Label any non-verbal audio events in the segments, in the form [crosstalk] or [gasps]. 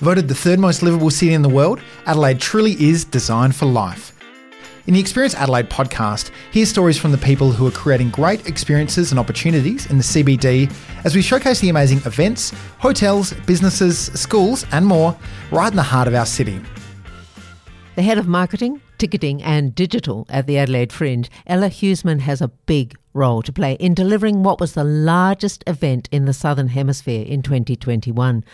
Voted the third most livable city in the world, Adelaide truly is designed for life. In the Experience Adelaide podcast, hear stories from the people who are creating great experiences and opportunities in the CBD as we showcase the amazing events, hotels, businesses, schools, and more right in the heart of our city. The head of marketing, ticketing, and digital at the Adelaide Fringe, Ella Huseman has a big role to play in delivering what was the largest event in the Southern Hemisphere in 2021.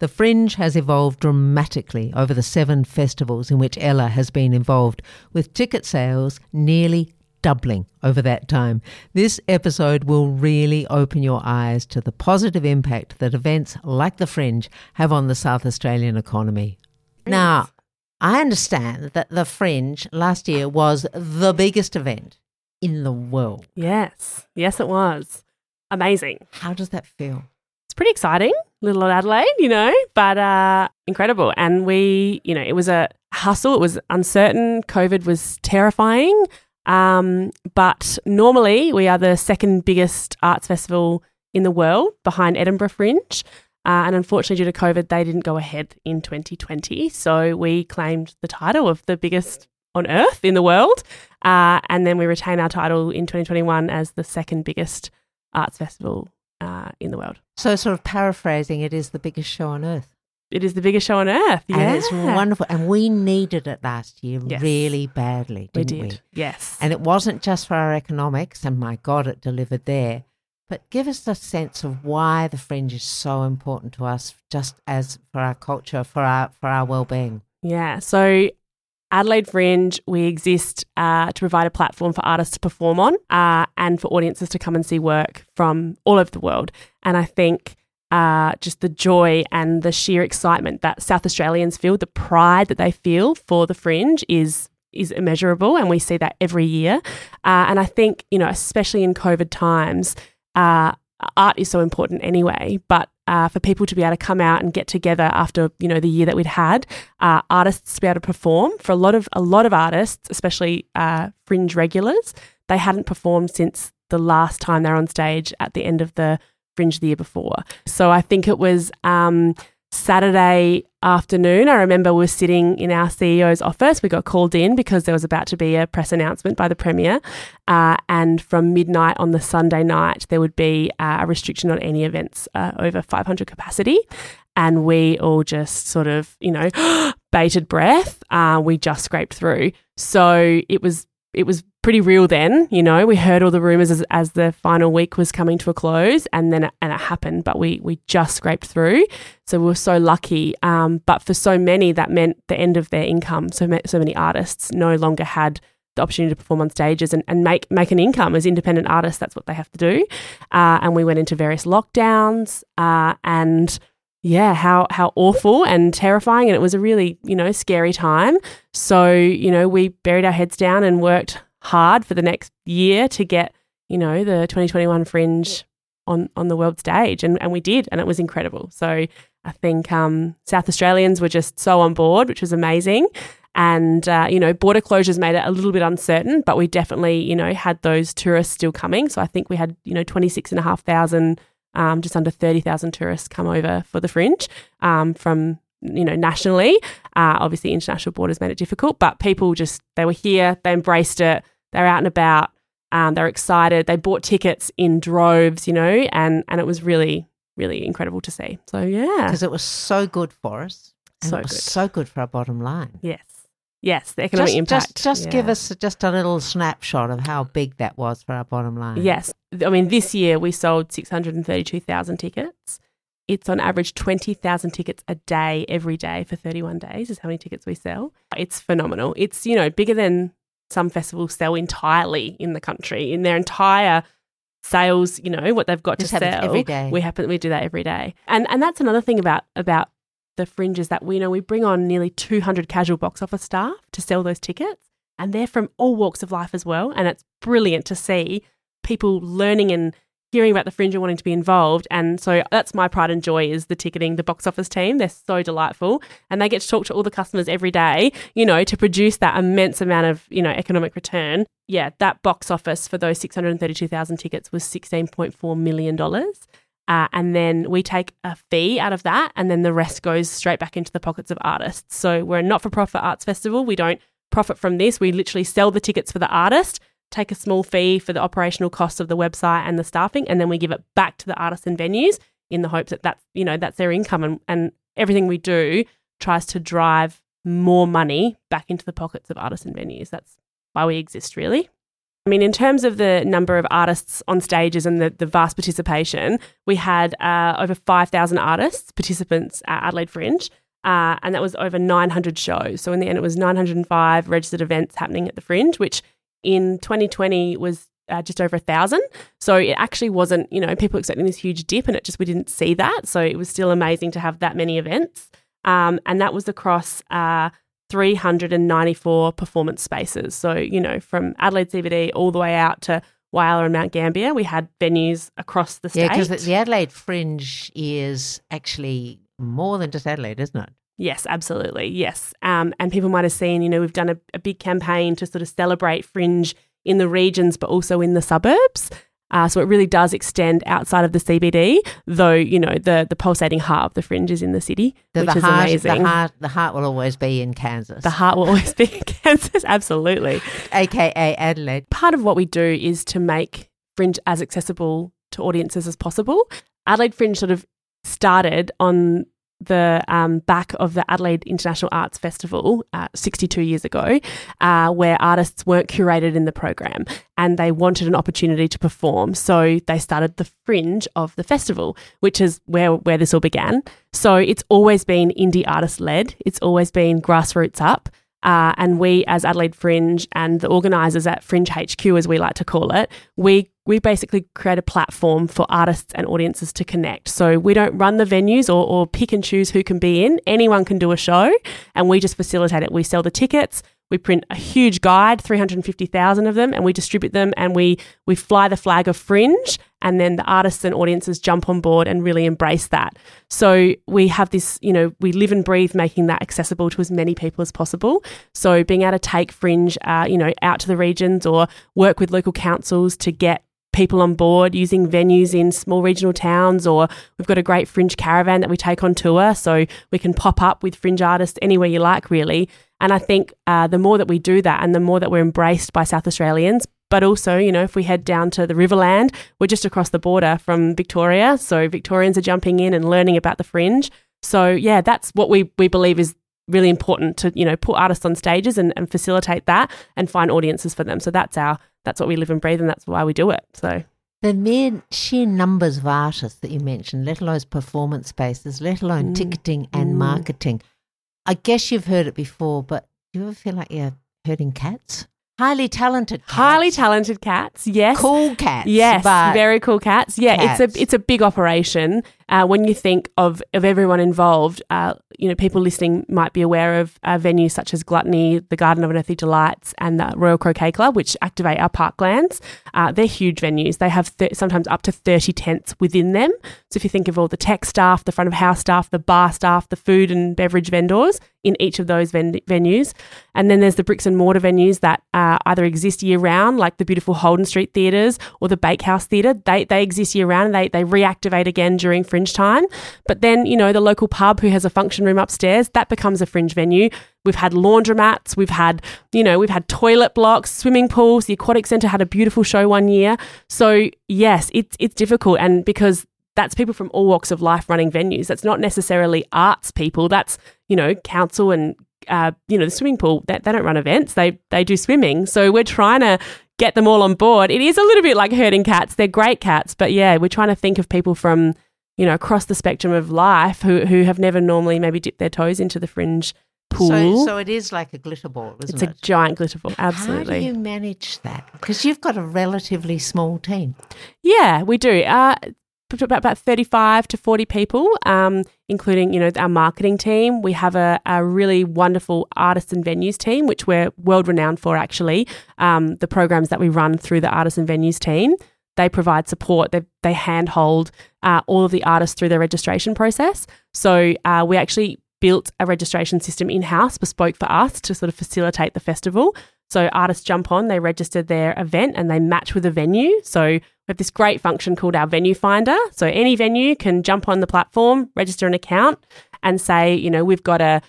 The Fringe has evolved dramatically over the seven festivals in which Ella has been involved, with ticket sales nearly doubling over that time. This episode will really open your eyes to the positive impact that events like the Fringe have on the South Australian economy. Now, I understand that the Fringe last year was the biggest event in the world. Yes, yes, it was amazing. How does that feel? It's pretty exciting, little old Adelaide, you know, but uh, incredible. And we, you know, it was a hustle. It was uncertain. COVID was terrifying. Um, but normally, we are the second biggest arts festival in the world behind Edinburgh Fringe. Uh, and unfortunately, due to COVID, they didn't go ahead in 2020. So we claimed the title of the biggest on earth in the world. Uh, and then we retain our title in 2021 as the second biggest arts festival uh, in the world. So, sort of paraphrasing, it is the biggest show on earth. It is the biggest show on earth. Yeah. And it's wonderful. And we needed it last year Yes. really badly, didn't we? did. Yes. And it wasn't just for our economics, and my God, it delivered there. But give us a sense of why the fringe is so important to us, just as for our culture, for our for our well being. Yeah. So Adelaide Fringe, we exist uh, to provide a platform for artists to perform on uh, and for audiences to come and see work from all over the world. And I think uh, just the joy and the sheer excitement that South Australians feel, the pride that they feel for the Fringe is is immeasurable, and we see that every year. Uh, and I think you know, especially in COVID times, uh, art is so important anyway. But uh, for people to be able to come out and get together after you know the year that we'd had, uh, artists to be able to perform for a lot of a lot of artists, especially uh, fringe regulars, they hadn't performed since the last time they were on stage at the end of the fringe the year before. So I think it was um, Saturday afternoon. I remember we were sitting in our CEO's office. We got called in because there was about to be a press announcement by the Premier. Uh, and from midnight on the Sunday night, there would be uh, a restriction on any events uh, over 500 capacity. And we all just sort of, you know, [gasps] bated breath. Uh, we just scraped through. So it was it was pretty real then. You know, we heard all the rumors as, as the final week was coming to a close, and then it, and it happened. But we we just scraped through, so we were so lucky. Um, but for so many, that meant the end of their income. So so many artists no longer had the opportunity to perform on stages and, and make make an income as independent artists. That's what they have to do. Uh, and we went into various lockdowns, uh, and yeah, how how awful and terrifying, and it was a really you know scary time. So you know we buried our heads down and worked hard for the next year to get you know the 2021 Fringe on on the world stage, and and we did, and it was incredible. So I think um, South Australians were just so on board, which was amazing. And uh, you know, border closures made it a little bit uncertain, but we definitely you know had those tourists still coming. So I think we had you know twenty six and a half thousand um, just under 30,000 tourists come over for the fringe um, from you know nationally uh, obviously international borders made it difficult but people just they were here they embraced it they were out and about um, they were excited they bought tickets in droves you know and and it was really really incredible to see so yeah Because it was so good for us. And So good. so good for our bottom line. yes yes the economic just, impact Just, just give us just a little snapshot of how big that was for our bottom line. Yes. I mean, this year we sold 632,000 tickets. It's on average 20,000 tickets a day, every day for 31 days, is how many tickets we sell. It's phenomenal. It's, you know, bigger than some festivals sell entirely in the country, in their entire sales, you know, what they've got to sell. every day. We happen we do that every day. And and that's another thing about about the fringe is that we know we bring on nearly 200 casual box office staff to sell those tickets and they're from all walks of life as well and it's brilliant to see people learning and hearing about the fringe and wanting to be involved and so that's my pride and joy is the ticketing the box office team they're so delightful and they get to talk to all the customers every day you know to produce that immense amount of you know economic return yeah that box office for those 632,000 tickets was 16.4 million dollars Uh, and then we take a fee out of that, and then the rest goes straight back into the pockets of artists. So we're a not for profit arts festival. We don't profit from this. We literally sell the tickets for the artist, take a small fee for the operational costs of the website and the staffing, and then we give it back to the artists and venues in the hopes that that's, you know, that's their income. And, and everything we do tries to drive more money back into the pockets of artists and venues. That's why we exist, really. I mean, in terms of the number of artists on stages and the, the vast participation, we had uh, over 5,000 artists, participants at Adelaide Fringe, uh, and that was over 900 shows. So in the end, it was 905 registered events happening at the Fringe, which in 2020 was uh, just over a thousand. So it actually wasn't, you know, people expecting this huge dip, and it just we didn't see that. So it was still amazing to have that many events, um, and that was across uh, 394 performance spaces. So, you know, from Adelaide CBD all the way out to Whyalla and Mount Gambier, we had venues across the state. Yeah, because the Adelaide Fringe is actually more than just Adelaide, isn't it? Yes, absolutely. Yes. Um, and people might have seen, you know, we've done a, a big campaign to sort of celebrate Fringe in the regions, but also in the suburbs. Uh, so it really does extend outside of the CBD, though you know the the pulsating heart of the fringe is in the city, The, which the is heart, amazing. The heart, the heart will always be in Kansas, The heart will always be in [laughs] Kansas, absolutely. aka Adelaide. Part of what we do is to make Fringe as accessible to audiences as possible. Adelaide Fringe sort of started on the um, back of the Adelaide International Arts Festival uh, 62 years ago, uh, where artists weren't curated in the program and they wanted an opportunity to perform. So they started the fringe of the festival, which is where, where this all began. So it's always been indie artist led, it's always been grassroots up. Uh, and we, as Adelaide Fringe and the organisers at Fringe HQ, as we like to call it, we we basically create a platform for artists and audiences to connect. So we don't run the venues or, or pick and choose who can be in. Anyone can do a show, and we just facilitate it. We sell the tickets. We print a huge guide, 350,000 of them, and we distribute them and we, we fly the flag of Fringe. And then the artists and audiences jump on board and really embrace that. So we have this, you know, we live and breathe making that accessible to as many people as possible. So being able to take Fringe, uh, you know, out to the regions or work with local councils to get people on board using venues in small regional towns or we've got a great fringe caravan that we take on tour so we can pop up with fringe artists anywhere you like really. And i think uh, the more that we do that and the more that we're embraced by south australians but also you know if we head down to the riverland we're just across the border from victoria so victorians are jumping in and learning about the fringe. So yeah that's what we, we believe is really important to you know put artists on stages and, and facilitate that and find audiences for them so that's our that's what we live and breathe and that's why we do it so The mere sheer numbers of artists that you mentioned, let alone performance spaces, let alone Mm. ticketing and Mm. marketing. I guess you've heard it before, but do you ever feel like you're herding cats? Highly talented cats. highly talented cats yes cool cats. Yes, very cool cats. Yeah, Cats. it's a it's a big operation. Uh, when you think of of everyone involved, uh, you know, people listening might be aware of uh, venues such as Gluttony, the Garden of Unearthly Delights, and the Royal Croquet Club, which activate our parklands. Uh, they're huge venues. They have th- sometimes up to thirty tents within them. So if you think of all the tech staff, the front of house staff, the bar staff, the food and beverage vendors in each of those ven- venues, and then there's the bricks and mortar venues that uh, either exist year round, like the beautiful Holden Street theatres or the Bakehouse Theatre. They, they exist year round and they, they reactivate again during fringe time. But then, you know, the local pub who has a function room upstairs, that becomes a fringe venue. We've had laundromats, we've had, you know, we've had toilet blocks, swimming pools. The Aquatic Centre had a beautiful show one year. So, yes, it's, it's difficult. And because that's people from all walks of life running venues. That's not necessarily arts people. That's you know council and uh, you know the swimming pool. That they don't run events. They they do swimming. So we're trying to get them all on board. It is a little bit like herding cats. They're great cats, but yeah, we're trying to think of people from you know across the spectrum of life who who have never normally maybe dipped their toes into the fringe pool. So, so it is like a glitter ball, isn't it's a giant glitter ball. Absolutely. How do you manage that? Because you've got a relatively small team. Yeah, we do. Uh, about about 35 to 40 people, um, including, you know, our marketing team. We have a, a really wonderful artists and venues team, which we're world renowned for, actually. Um, the programs that we run through the artists and venues team, they provide support. They, they handhold uh, all of the artists through their registration process. So uh, we actually built a registration system in house, bespoke for us to sort of facilitate the festival. So artists jump on, they register their event and they match with a venue. So we have this great function called our venue finder. So any venue can jump on the platform, register an account, and say, you know, we've got a,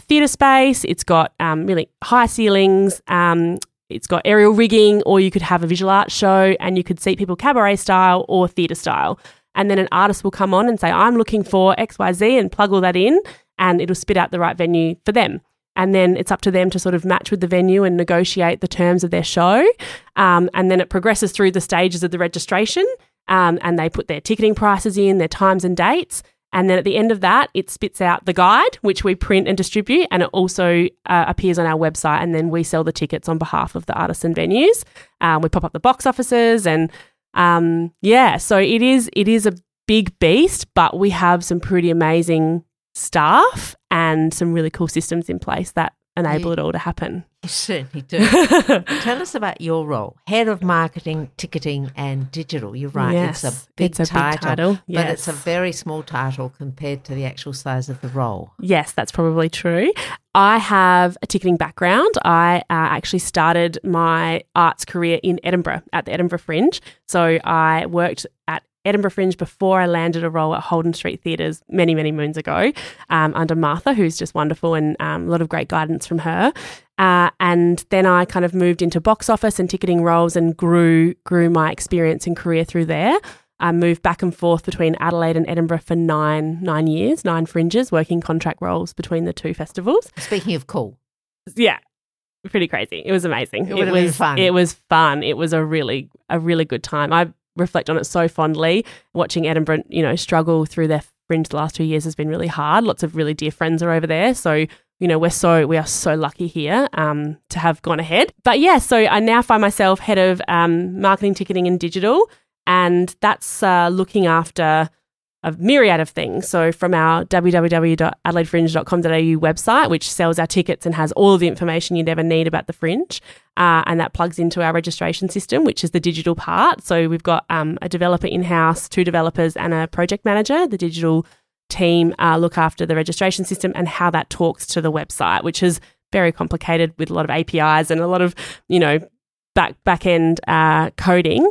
theatre space, it's got um, really high ceilings, um, it's got aerial rigging, or you could have a visual art show and you could seat people cabaret style or theatre style. And then an artist will come on and say, I'm looking for XYZ and plug all that in, and it'll spit out the right venue for them and then it's up to them to sort of match with the venue and negotiate the terms of their show. Um, and then it progresses through the stages of the registration, um, and they put their ticketing prices in, their times and dates. And then at the end of that, it spits out the guide, which we print and distribute, and it also uh, appears on our website. And then we sell the tickets on behalf of the artists and venues. Um, we pop up the box offices, and um, yeah, so it is it is a big beast, but we have some pretty amazing staff and some really cool systems in place that enable it all to happen. You certainly do. [laughs] Tell us about your role, head of marketing, ticketing, and digital. You're right; yes, it's a big it's a title, big title but it's a very small title compared to the actual size of the role. Yes, that's probably true. I have a ticketing background. I uh, actually started my arts career in Edinburgh at the Edinburgh Fringe. So I worked at Edinburgh Fringe before I landed a role at Holden Street Theatres many, many moons ago um, under Martha, who's just wonderful and um, a lot of great guidance from her. Uh, and then I kind of moved into box office and ticketing roles and grew grew my experience and career through there. I moved back and forth between Adelaide and Edinburgh for nine nine years, nine fringes, working contract roles between the two festivals. Speaking of cool, Yeah, pretty crazy. It was amazing. It been was fun. It was fun. It was a really a really good time. I reflect on it so fondly. Watching Edinburgh, you know, struggle through their fringe the last two years has been really hard. Lots of really dear friends are over there, so you know we're so we are so lucky here um, to have gone ahead. But yeah, so I now find myself head of um, marketing, ticketing, and digital, and that's uh, looking after a myriad of things. So from our www.adelaidefringe.com.au website, which sells our tickets and has all of the information you'd ever need about the fringe, uh, and that plugs into our registration system, which is the digital part. So we've got um, a developer in house, two developers, and a project manager. The digital team uh, look after the registration system and how that talks to the website, which is very complicated with a lot of APIs and a lot of you know back back end uh, coding.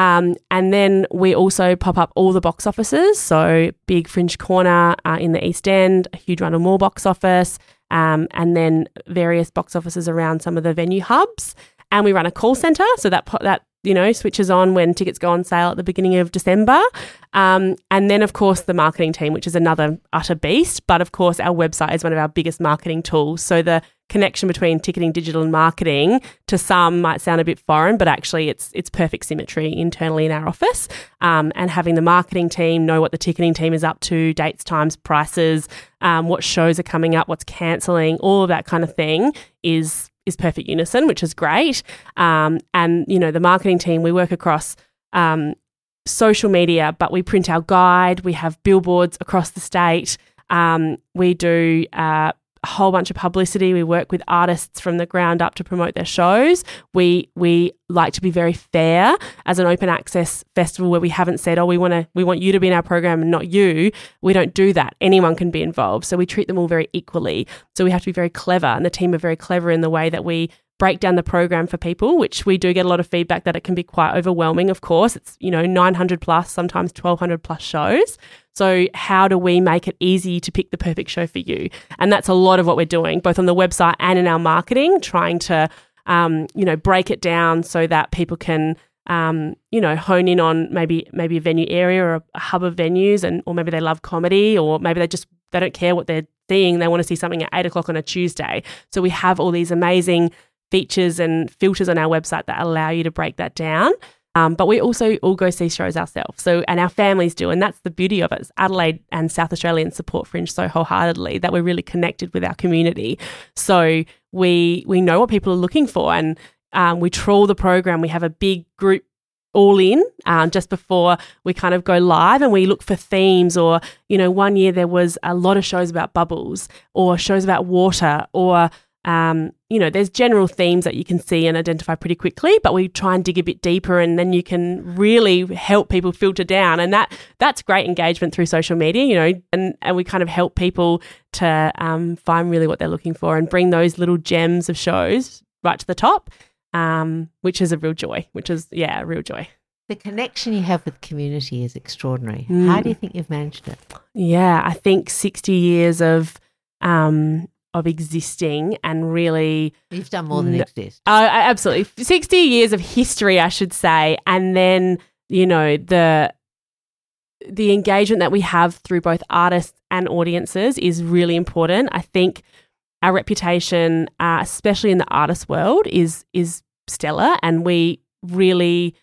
Um, and then we also pop up all the box offices. So, Big Fringe Corner uh, in the East End, a huge Rundle Mall box office, um, and then various box offices around some of the venue hubs. And we run a call center. So, that, po- that you know, switches on when tickets go on sale at the beginning of December. Um, and then, of course, the marketing team, which is another utter beast. But of course, our website is one of our biggest marketing tools. So the connection between ticketing, digital, and marketing to some might sound a bit foreign, but actually, it's it's perfect symmetry internally in our office. Um, and having the marketing team know what the ticketing team is up to, dates, times, prices, um, what shows are coming up, what's cancelling, all of that kind of thing is is perfect unison, which is great. Um, and you know, the marketing team, we work across um, social media, but we print our guide. We have billboards across the state. Um, we do uh, a whole bunch of publicity. We work with artists from the ground up to promote their shows. We we like to be very fair as an open access festival where we haven't said, oh, we want to we want you to be in our program and not you. We don't do that. Anyone can be involved. So we treat them all very equally. So we have to be very clever, and the team are very clever in the way that we break down the program for people, which we do get a lot of feedback that it can be quite overwhelming. Of course, it's you know 900 plus, sometimes 1200 plus shows. So how do we make it easy to pick the perfect show for you? And that's a lot of what we're doing, both on the website and in our marketing, trying to um, you know break it down so that people can um, you know, hone in on maybe maybe a venue area or a, hub of venues, and or maybe they love comedy, or maybe they just they don't care what they're seeing. They want to see something at eight o'clock on a Tuesday. So we have all these amazing features and filters on our website that allow you to break that down. Um, but we also all go see shows ourselves. So, and our families do. And that's the beauty of it. Adelaide and South Australians support Fringe so wholeheartedly that we're really connected with our community. So we, we know what people are looking for and um, we trawl the program. We have a big group all in um, just before we kind of go live and we look for themes or you know one year there was a lot of shows about bubbles or shows about water or um, you know, there's general themes that you can see and identify pretty quickly, but we try and dig a bit deeper and then you can really help people filter down. And that that's great engagement through social media, you know, and, and we kind of help people to um, find really what they're looking for and bring those little gems of shows right to the top, um, which is a real joy. Which is yeah, a real joy. The connection you have with community is extraordinary. Mm. How do you think you've managed it? Yeah, I think 60 years of um, of existing and really you've done more than n- exist. Oh, absolutely. 60 years of history, I should say, and then, you know, the the engagement that we have through both artists and audiences is really important. I think our reputation, uh, especially in the artist world, is is stellar, and we really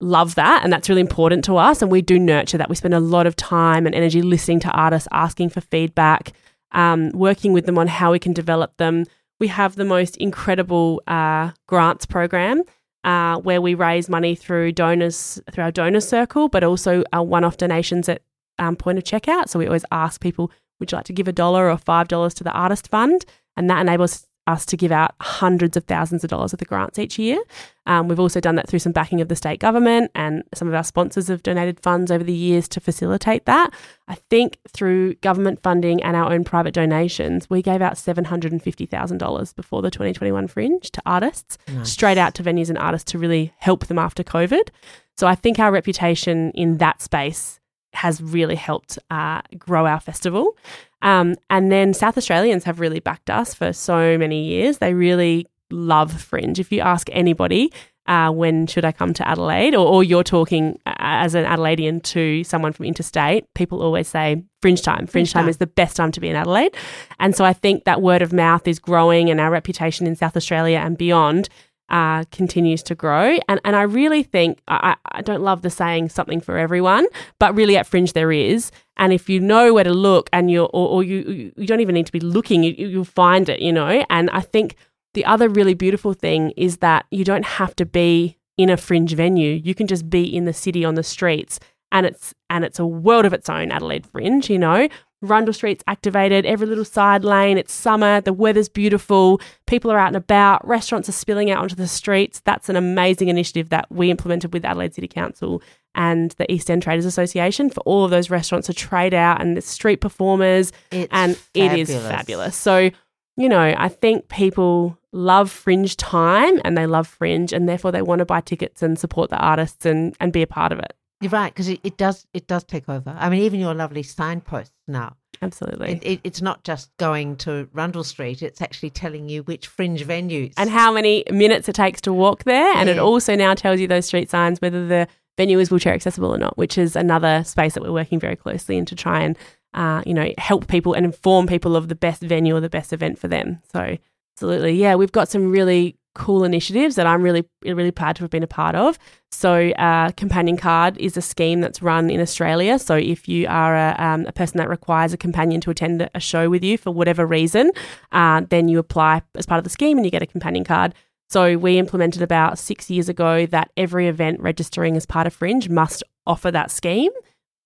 love that and that's really important to us and we do nurture that we spend a lot of time and energy listening to artists asking for feedback um, working with them on how we can develop them. We have the most incredible uh, grants program uh, where we raise money through donors through our donor circle but also our one-off donations at um, point of checkout. So we always ask people would you like to give a dollar or five dollars to the artist fund? And that enables us to give out hundreds of thousands of dollars of the grants each year. Um, we've also done that through some backing of the state government, and some of our sponsors have donated funds over the years to facilitate that. I think through government funding and our own private donations, we gave out $750,000 before the 2021 Fringe to artists, nice. straight out to venues and artists to really help them after COVID. So I think our reputation in that space has really helped uh, grow our festival. Um, and then South Australians have really backed us for so many years. They really love Fringe. If you ask anybody, uh, when should I come to Adelaide, or, or, you're talking as an Adelaidean to someone from interstate, people always say Fringe time. Fringe, Fringe time, time is the best time to be in Adelaide. And so I think that word of mouth is growing, and our reputation in South Australia and beyond uh, continues to grow. And, and I really think, I, I don't love the saying something for everyone, but really at Fringe there is. And if you know where to look and you're, or, or you, you don't even need to be looking, you, you'll find it, you know. And I think the other really beautiful thing is that you don't have to be in a fringe venue. You can just be in the city on the streets and it's and it's a world of its own Adelaide Fringe, you know. Rundle Street's activated, every little side lane. It's summer, the weather's beautiful, people are out and about, restaurants are spilling out onto the streets. That's an amazing initiative that we implemented with Adelaide City Council and the East End Traders Association for all of those restaurants to trade out and the street performers. It's and fabulous. it is fabulous. So, you know, I think people love fringe time and they love fringe and therefore they want to buy tickets and support the artists and, and be a part of it. You're right because it, it does it does take over. I mean, even your lovely signposts now. Absolutely, it, it, it's not just going to Rundle Street; it's actually telling you which fringe venues and how many minutes it takes to walk there. And yeah. it also now tells you those street signs whether the venue is wheelchair accessible or not, which is another space that we're working very closely in to try and uh, you know help people and inform people of the best venue or the best event for them. So absolutely, yeah, we've got some really cool initiatives that I'm really really proud to have been a part of. So, uh, companion card is a scheme that's run in Australia. So, if you are a, um, a person that requires a companion to attend a show with you for whatever reason, uh, then you apply as part of the scheme and you get a companion card. So, we implemented about six years ago that every event registering as part of Fringe must offer that scheme.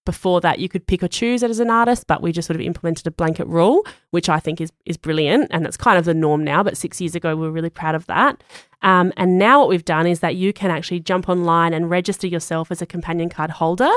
Before that, you could pick or choose it as an artist, but we just sort of implemented a blanket rule, which I think is is brilliant, and it's kind of the norm now. But six years ago, we were really proud of that. Um, and now what we've done is that you can actually jump online and register yourself as a companion card holder,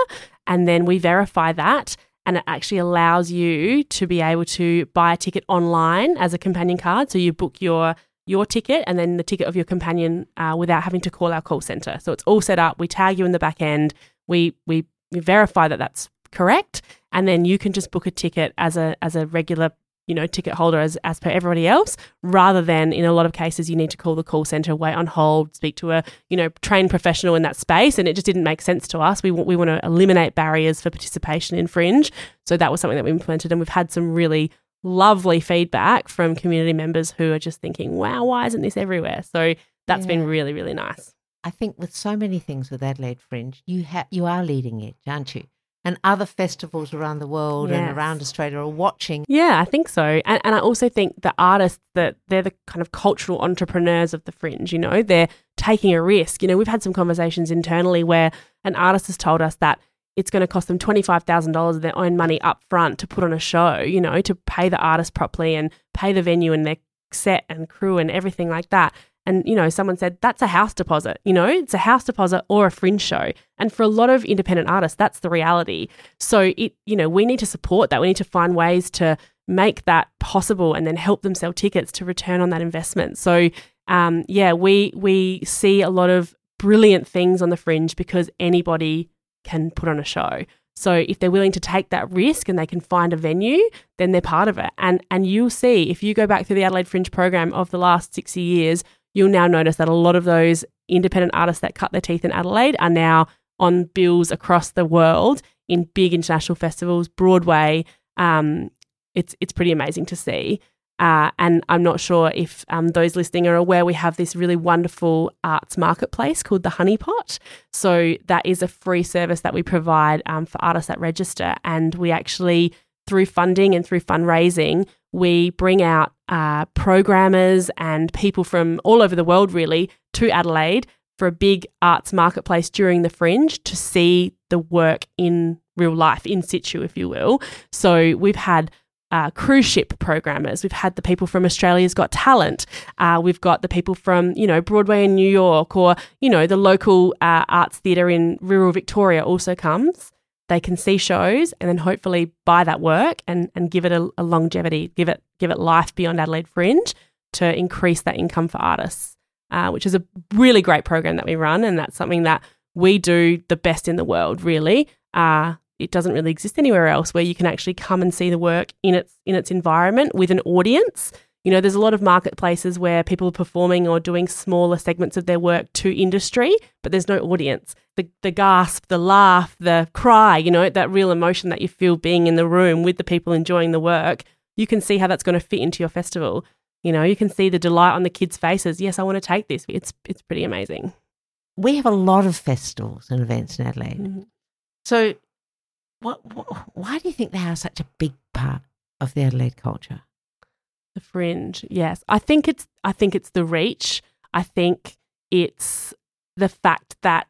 and then we verify that. And it actually allows you to be able to buy a ticket online as a companion card. So you book your your ticket and then the ticket of your companion uh, without having to call our call center. So it's all set up. We tag you in the back end. We we verify that that's correct, and then you can just book a ticket as a as a regular you know ticket holder as as per everybody else, rather than in a lot of cases you need to call the call center, wait on hold, speak to a you know trained professional in that space, and it just didn't make sense to us. We want we want to eliminate barriers for participation in Fringe, so that was something that we implemented, and we've had some really lovely feedback from community members who are just thinking, "Wow, why isn't this everywhere?" So that's yeah. been really really nice. I think with so many things with Adelaide Fringe, you ha- you are leading edge, aren't you? And other festivals around the world yes. and around Australia are watching. Yeah, I think so. And, and I also think the artists that they're the kind of cultural entrepreneurs of the fringe, you know, they're taking a risk. You know, we've had some conversations internally where an artist has told us that it's going to cost them $25,000 of their own money up front to put on a show, you know, to pay the artist properly and pay the venue and their set and crew and everything like that. And, you know, someone said, that's a house deposit. You know, it's a house deposit or a fringe show. And for a lot of independent artists, that's the reality. So, it, you know, we need to support that. We need to find ways to make that possible and then help them sell tickets to return on that investment. So, um, yeah, we we see a lot of brilliant things on the fringe because anybody can put on a show. So if they're willing to take that risk and they can find a venue, then they're part of it. And and you'll see if you go back through the Adelaide Fringe program of the last 60 years, you'll now notice that a lot of those independent artists that cut their teeth in Adelaide are now on bills across the world in big international festivals, Broadway. Um, it's it's pretty amazing to see. Uh, and I'm not sure if um, those listening are aware, we have this really wonderful arts marketplace called the Honeypot. So that is a free service that we provide um, for artists that register. And we actually, through funding and through fundraising, we bring out uh, programmers and people from all over the world, really, to Adelaide for a big arts marketplace during the fringe to see the work in real life, in situ, if you will. So we've had uh, cruise ship programmers. We've had the people from Australia's Got Talent. Uh, we've got the people from, you know, Broadway in New York or, you know, the local uh, arts theatre in rural Victoria also comes. They can see shows and then hopefully buy that work and, and give it a, a longevity, give it give it life beyond Adelaide Fringe to increase that income for artists, uh, which is a really great program that we run. And that's something that we do the best in the world, really. Uh, it doesn't really exist anywhere else where you can actually come and see the work in its in its environment with an audience. You know, there's a lot of marketplaces where people are performing or doing smaller segments of their work to industry, but there's no audience. The the gasp, the laugh, the cry, you know, that real emotion that you feel being in the room with the people enjoying the work, you can see how that's going to fit into your festival. You know, you can see the delight on the kids' faces. Yes, I want to take this. It's it's pretty amazing. We have a lot of festivals and events in Adelaide. Mm-hmm. So what, what, why do you think they are such a big part of the Adelaide culture? The fringe, yes. I think it's I think it's the reach. I think it's the fact that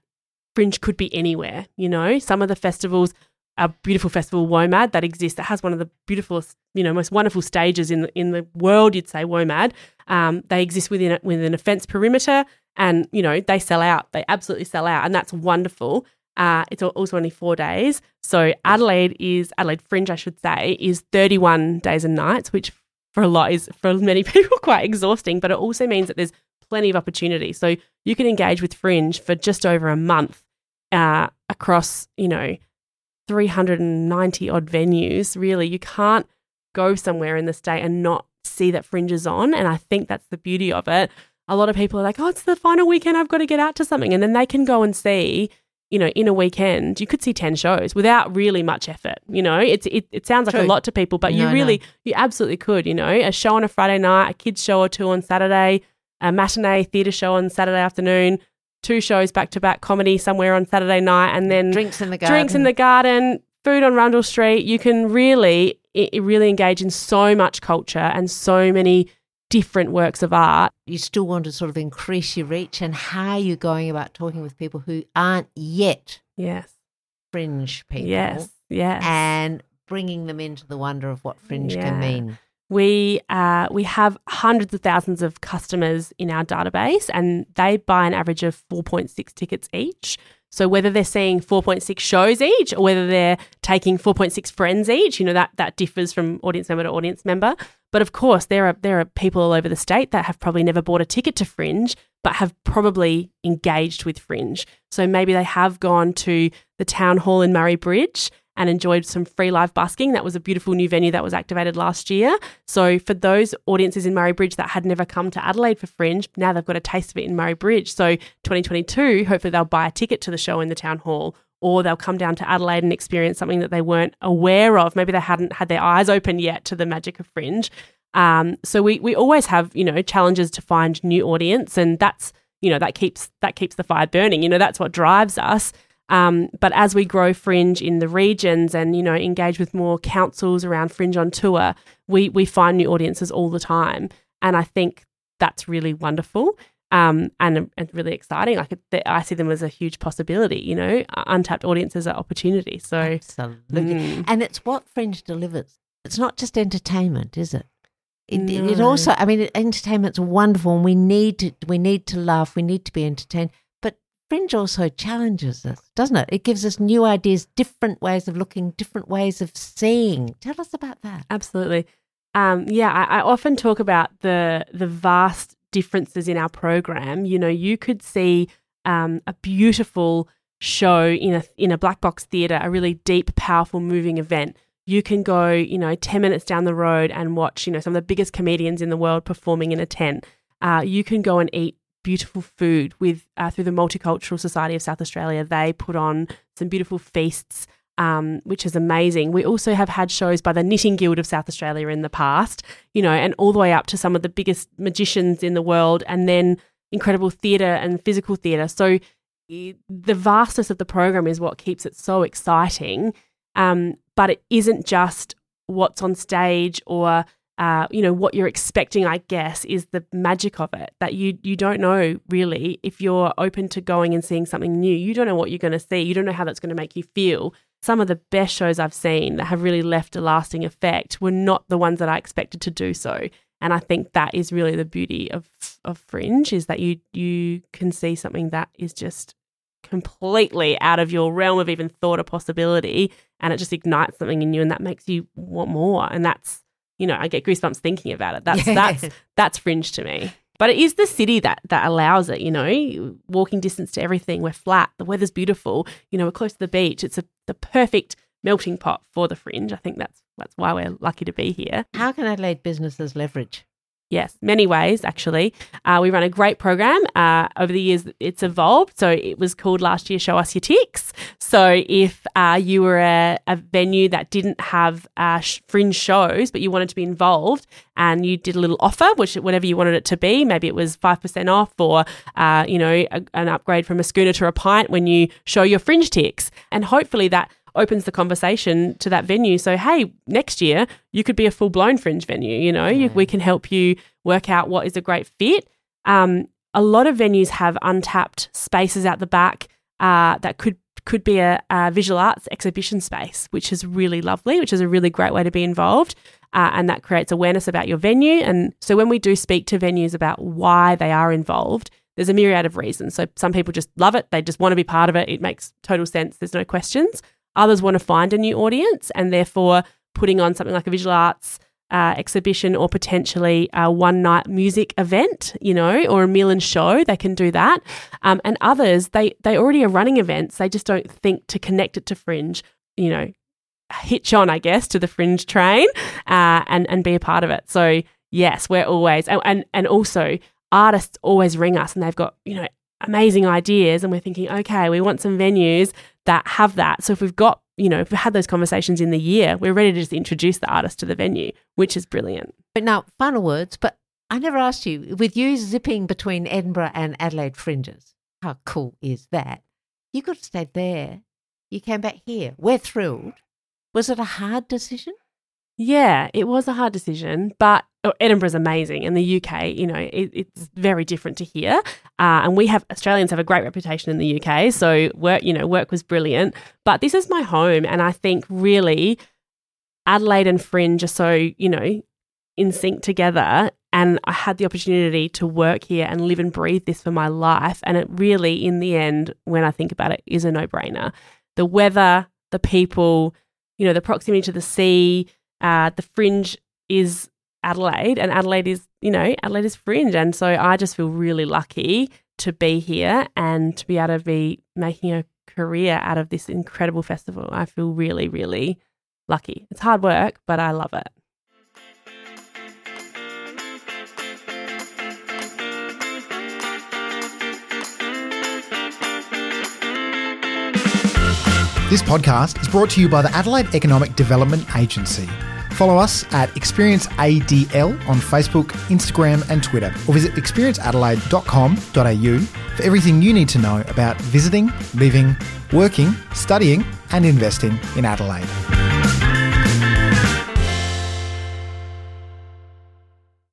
fringe could be anywhere. You know, some of the festivals, a beautiful festival WOMAD that exists that has one of the beautifulest, you know, most wonderful stages in the, in the world. You'd say WOMAD. Um, they exist within within a fence perimeter, and you know they sell out. They absolutely sell out, and that's wonderful. Uh, it's also only four days. So Adelaide is Adelaide Fringe, I should say, is 31 days and nights, which for a lot is for many [laughs] people quite exhausting. But it also means that there's plenty of opportunity. So you can engage with Fringe for just over a month uh, across, you know, 390 odd venues. Really, you can't go somewhere in the state and not see that Fringe is on. And I think that's the beauty of it. A lot of people are like, oh, it's the final weekend. I've got to get out to something. And then they can go and see you know, in a weekend, you could see 10 shows without really much effort. You know, it's, it, it sounds like True. a lot to people, but no, you really, no. you absolutely could, you know, a show on a Friday night, a kids show or two on Saturday, a matinee theatre show on Saturday afternoon, two shows back to back comedy somewhere on Saturday night, and then drinks in the garden. Drinks in the garden, food on Rundle Street. You can really, it, really engage in so much culture and so many different works of art. You still want to sort of increase your reach and how are you going about talking with people who aren't yet yes fringe people. Yes, yes. And bringing them into the wonder of what fringe yeah. can mean. We uh, we have hundreds of thousands of customers in our database, and they buy an average of four point six tickets each. So whether they're seeing 4.6 shows each or whether they're taking 4.6 friends each, you know, that, that differs from audience member to audience member. But of course, there are there are people all over the state that have probably never bought a ticket to Fringe, but have probably engaged with Fringe. So maybe they have gone to the town hall in Murray Bridge and enjoyed some free live busking. That was a beautiful new venue that was activated last year. So for those audiences in Murray Bridge that had never come to Adelaide for Fringe, now they've got a taste of it in Murray Bridge. So 2022, hopefully they'll buy a ticket to the show in the town hall or they'll come down to Adelaide and experience something that they weren't aware of. Maybe they hadn't had their eyes open yet to the magic of Fringe. Um, so we we always have you know challenges to find new audience, and that's you know that keeps that keeps the fire burning. You know that's what drives us. Um, but as we grow Fringe in the regions and you know engage with more councils around Fringe on tour, we we find new audiences all the time, and I think that's really wonderful um, and, and really exciting. Like I see them as a huge possibility. You know, untapped audiences are opportunity. So absolutely, mm. and it's what Fringe delivers. It's not just entertainment, is it? It, no. it also, I mean, entertainment's wonderful, and we need to we need to laugh, we need to be entertained. Fringe also challenges us, doesn't it? It gives us new ideas, different ways of looking, different ways of seeing. Tell us about that. Absolutely. Um, yeah, I, I, often talk about the the vast differences in our program. You know, you could see um, a beautiful show in a in a black box theater, a really deep, powerful, moving event. You can go, you know, ten minutes down the road and watch, you know, some of the biggest comedians in the world performing in a tent. Uh, you can go and eat beautiful food with uh, through the Multicultural Society of South Australia. They put on some beautiful feasts. Um, which is amazing. We also have had shows by the Knitting Guild of South Australia in the past, you know, and all the way up to some of the biggest magicians in the world, and then incredible theatre and physical theatre. So the vastness of the program is what keeps it so exciting. Um, but it isn't just what's on stage or uh, you know what you're expecting i guess is the magic of it that you you don't know really if you're open to going and seeing something new. You don't know what you're going to see. You don't know how that's going to make you feel. Some of the best shows i've seen that have really left a lasting effect were not the ones that i expected to do so. And i think that is really the beauty of of fringe is that you you can see something that is just completely out of your realm of even thought or possibility and it just ignites something in you and that makes you want more. And that's you know i get goosebumps thinking about it. That's yeah. that's [laughs] that's fringe to me. But it is the city that that allows it you know walking distance to everything. We're flat. The weather's beautiful. You know we're close to the beach. It's a the perfect melting pot for the fringe. I think that's that's why we're lucky to be here. How can adelaide businesses leverage Yes, many ways actually. Uh, we run a great program. Uh, over the years, it's evolved. So it was called last year Show Us Your Tix. So if uh, you were a, a, venue that didn't have uh, fringe shows, but you wanted to be involved and you did a little offer, which whatever you wanted it to be, maybe it was 5% off or, uh, you know, a, an upgrade from a schooner to a pint when you show your fringe ticks. And hopefully that opens the conversation to that venue. So, hey, next year you could be a full blown fringe venue. You know, you, we can help you work out what is a great fit. Um, a lot of venues have untapped spaces out the back uh, that could could be a, a, visual arts exhibition space, which is really lovely, which is a really great way to be involved. Uh, and that creates awareness about your venue. And so when we do speak to venues about why they are involved, there's a myriad of reasons. So some people just love it, they just want to be part of it. It makes total sense, there's no questions. Others want to find a new audience and therefore putting on something like a visual arts uh, exhibition or potentially a one night music event, you know, or a meal and show. They can do that. Um, and others, they they already are running events. They just don't think to connect it to Fringe, you know, hitch on, I guess, to the Fringe train uh, and and be a part of it. So yes, we're always and, and and also artists always ring us and they've got you know amazing ideas and we're thinking okay we want some venues that have that. So if we've got, you know, if we've had those conversations in the year, we're ready to just introduce the artist to the venue, which is brilliant. But now, final words, but I never asked you, with you zipping between Edinburgh and Adelaide fringes, how cool is that? You could have stayed there. You came back here. We're thrilled. Was it a hard decision? Yeah, it was a hard decision, but oh, Edinburgh's amazing, and the UK, you know, it, it's very different to here. Uh, and we have Australians have a great reputation in the UK, so work, you know, work was brilliant. But this is my home, and I think really Adelaide and Fringe are so you know in sync together. And I had the opportunity to work here and live and breathe this for my life. And it really, in the end, when I think about it, is a no brainer. The weather, the people, you know, the proximity to the sea, uh, the fringe is Adelaide, and Adelaide is, you know, Adelaide is fringe. And so I just feel really lucky to be here and to be able to be making a career out of this incredible festival. I feel really, really lucky. It's hard work, but I love it. This podcast is brought to you by the Adelaide Economic Development Agency. Follow us at Experience ADL on Facebook, Instagram, and Twitter, or visit experienceadelaide.com.au for everything you need to know about visiting, living, working, studying, and investing in Adelaide.